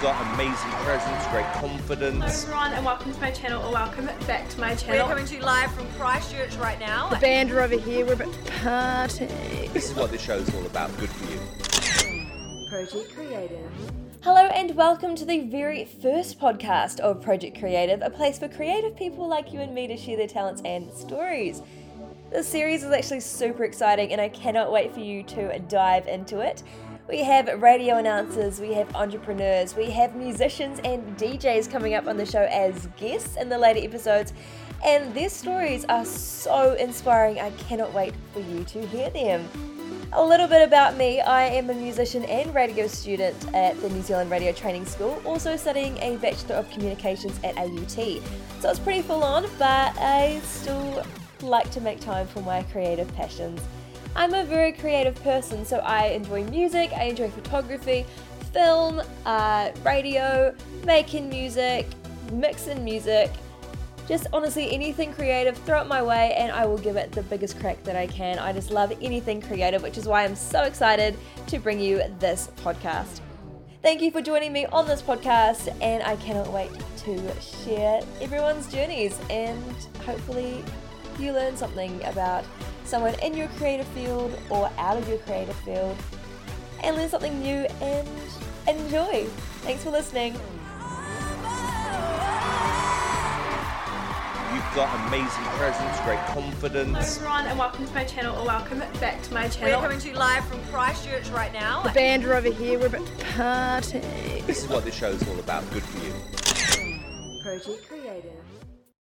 got amazing presence, great confidence. Hello everyone and welcome to my channel or welcome back to my channel. We're coming to you live from Christchurch right now. The band are over here. We're about to party. This is what this show's all about. Good for you. Project Creative. Hello and welcome to the very first podcast of Project Creative, a place for creative people like you and me to share their talents and stories. This series is actually super exciting and I cannot wait for you to dive into it. We have radio announcers, we have entrepreneurs, we have musicians and DJs coming up on the show as guests in the later episodes, and their stories are so inspiring. I cannot wait for you to hear them. A little bit about me I am a musician and radio student at the New Zealand Radio Training School, also studying a Bachelor of Communications at AUT. So it's pretty full on, but I still like to make time for my creative passions. I'm a very creative person, so I enjoy music, I enjoy photography, film, uh, radio, making music, mixing music, just honestly anything creative, throw it my way and I will give it the biggest crack that I can. I just love anything creative, which is why I'm so excited to bring you this podcast. Thank you for joining me on this podcast, and I cannot wait to share everyone's journeys and hopefully you learn something about someone in your creative field or out of your creative field and learn something new and enjoy. Thanks for listening. You've got amazing presence, great confidence. Hello confidence. everyone and welcome to my channel or welcome back to my channel. We're coming to you live from Christchurch right now. The band are over here. We're about to party. This is what this show's all about. Good for you. Project Creative.